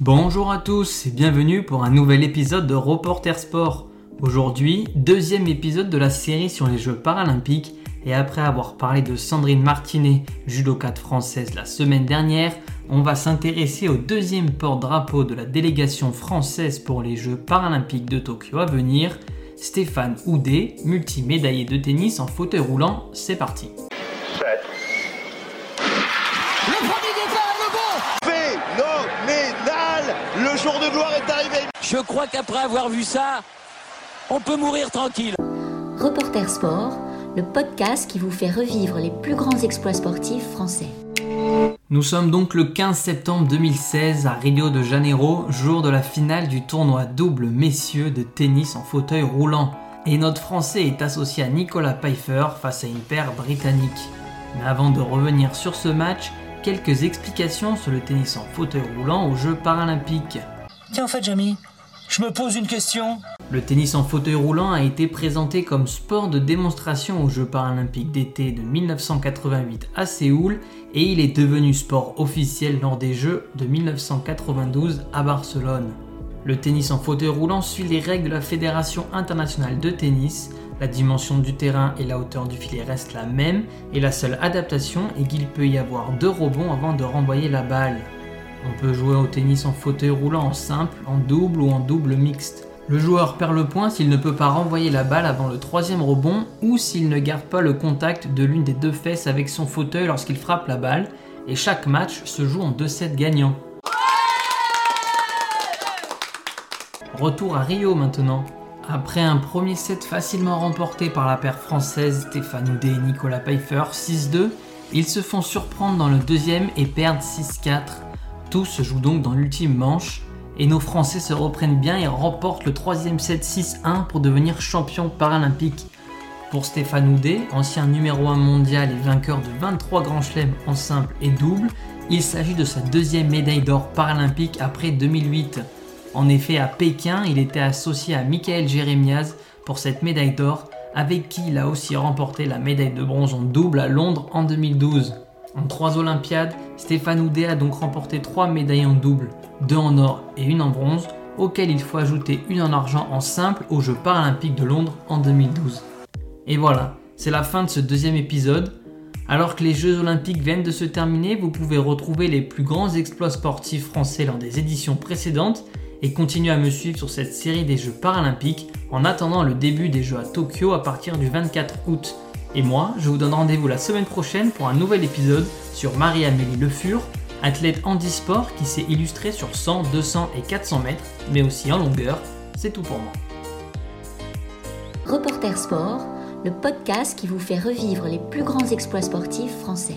Bonjour à tous et bienvenue pour un nouvel épisode de Reporter Sport. Aujourd'hui, deuxième épisode de la série sur les Jeux paralympiques et après avoir parlé de Sandrine Martinet, judokate française la semaine dernière, on va s'intéresser au deuxième porte-drapeau de la délégation française pour les Jeux paralympiques de Tokyo à venir, Stéphane Houdet, multimédaillé de tennis en fauteuil roulant. C'est parti. Jour de gloire est arrivé. Je crois qu'après avoir vu ça, on peut mourir tranquille. Reporter Sport, le podcast qui vous fait revivre les plus grands exploits sportifs français. Nous sommes donc le 15 septembre 2016 à Rio de Janeiro, jour de la finale du tournoi double messieurs de tennis en fauteuil roulant. Et notre Français est associé à Nicolas Pfeiffer face à une paire britannique. Mais avant de revenir sur ce match, quelques explications sur le tennis en fauteuil roulant aux Jeux paralympiques. Tiens, en fait, Jamie, je me pose une question. Le tennis en fauteuil roulant a été présenté comme sport de démonstration aux Jeux paralympiques d'été de 1988 à Séoul et il est devenu sport officiel lors des Jeux de 1992 à Barcelone. Le tennis en fauteuil roulant suit les règles de la Fédération internationale de tennis. La dimension du terrain et la hauteur du filet restent la même et la seule adaptation est qu'il peut y avoir deux rebonds avant de renvoyer la balle. On peut jouer au tennis en fauteuil roulant en simple, en double ou en double mixte. Le joueur perd le point s'il ne peut pas renvoyer la balle avant le troisième rebond ou s'il ne garde pas le contact de l'une des deux fesses avec son fauteuil lorsqu'il frappe la balle. Et chaque match se joue en deux sets gagnants. Retour à Rio maintenant. Après un premier set facilement remporté par la paire française Stéphane Houdet et Nicolas Pfeiffer 6-2, ils se font surprendre dans le deuxième et perdent 6-4. Tout se joue donc dans l'ultime manche et nos Français se reprennent bien et remportent le troisième set 6-1 pour devenir champion paralympique. Pour Stéphane Houdet, ancien numéro 1 mondial et vainqueur de 23 grands chelems en simple et double, il s'agit de sa deuxième médaille d'or paralympique après 2008. En effet, à Pékin, il était associé à Michael Jérémiaz pour cette médaille d'or, avec qui il a aussi remporté la médaille de bronze en double à Londres en 2012. En trois Olympiades, Stéphane Houdet a donc remporté trois médailles en double, deux en or et une en bronze, auxquelles il faut ajouter une en argent en simple aux Jeux paralympiques de Londres en 2012. Et voilà, c'est la fin de ce deuxième épisode. Alors que les Jeux olympiques viennent de se terminer, vous pouvez retrouver les plus grands exploits sportifs français lors des éditions précédentes et continuez à me suivre sur cette série des Jeux paralympiques en attendant le début des Jeux à Tokyo à partir du 24 août. Et moi, je vous donne rendez-vous la semaine prochaine pour un nouvel épisode sur Marie-Amélie Le Fur, athlète handisport qui s'est illustrée sur 100, 200 et 400 mètres, mais aussi en longueur. C'est tout pour moi. Reporter Sport, le podcast qui vous fait revivre les plus grands exploits sportifs français.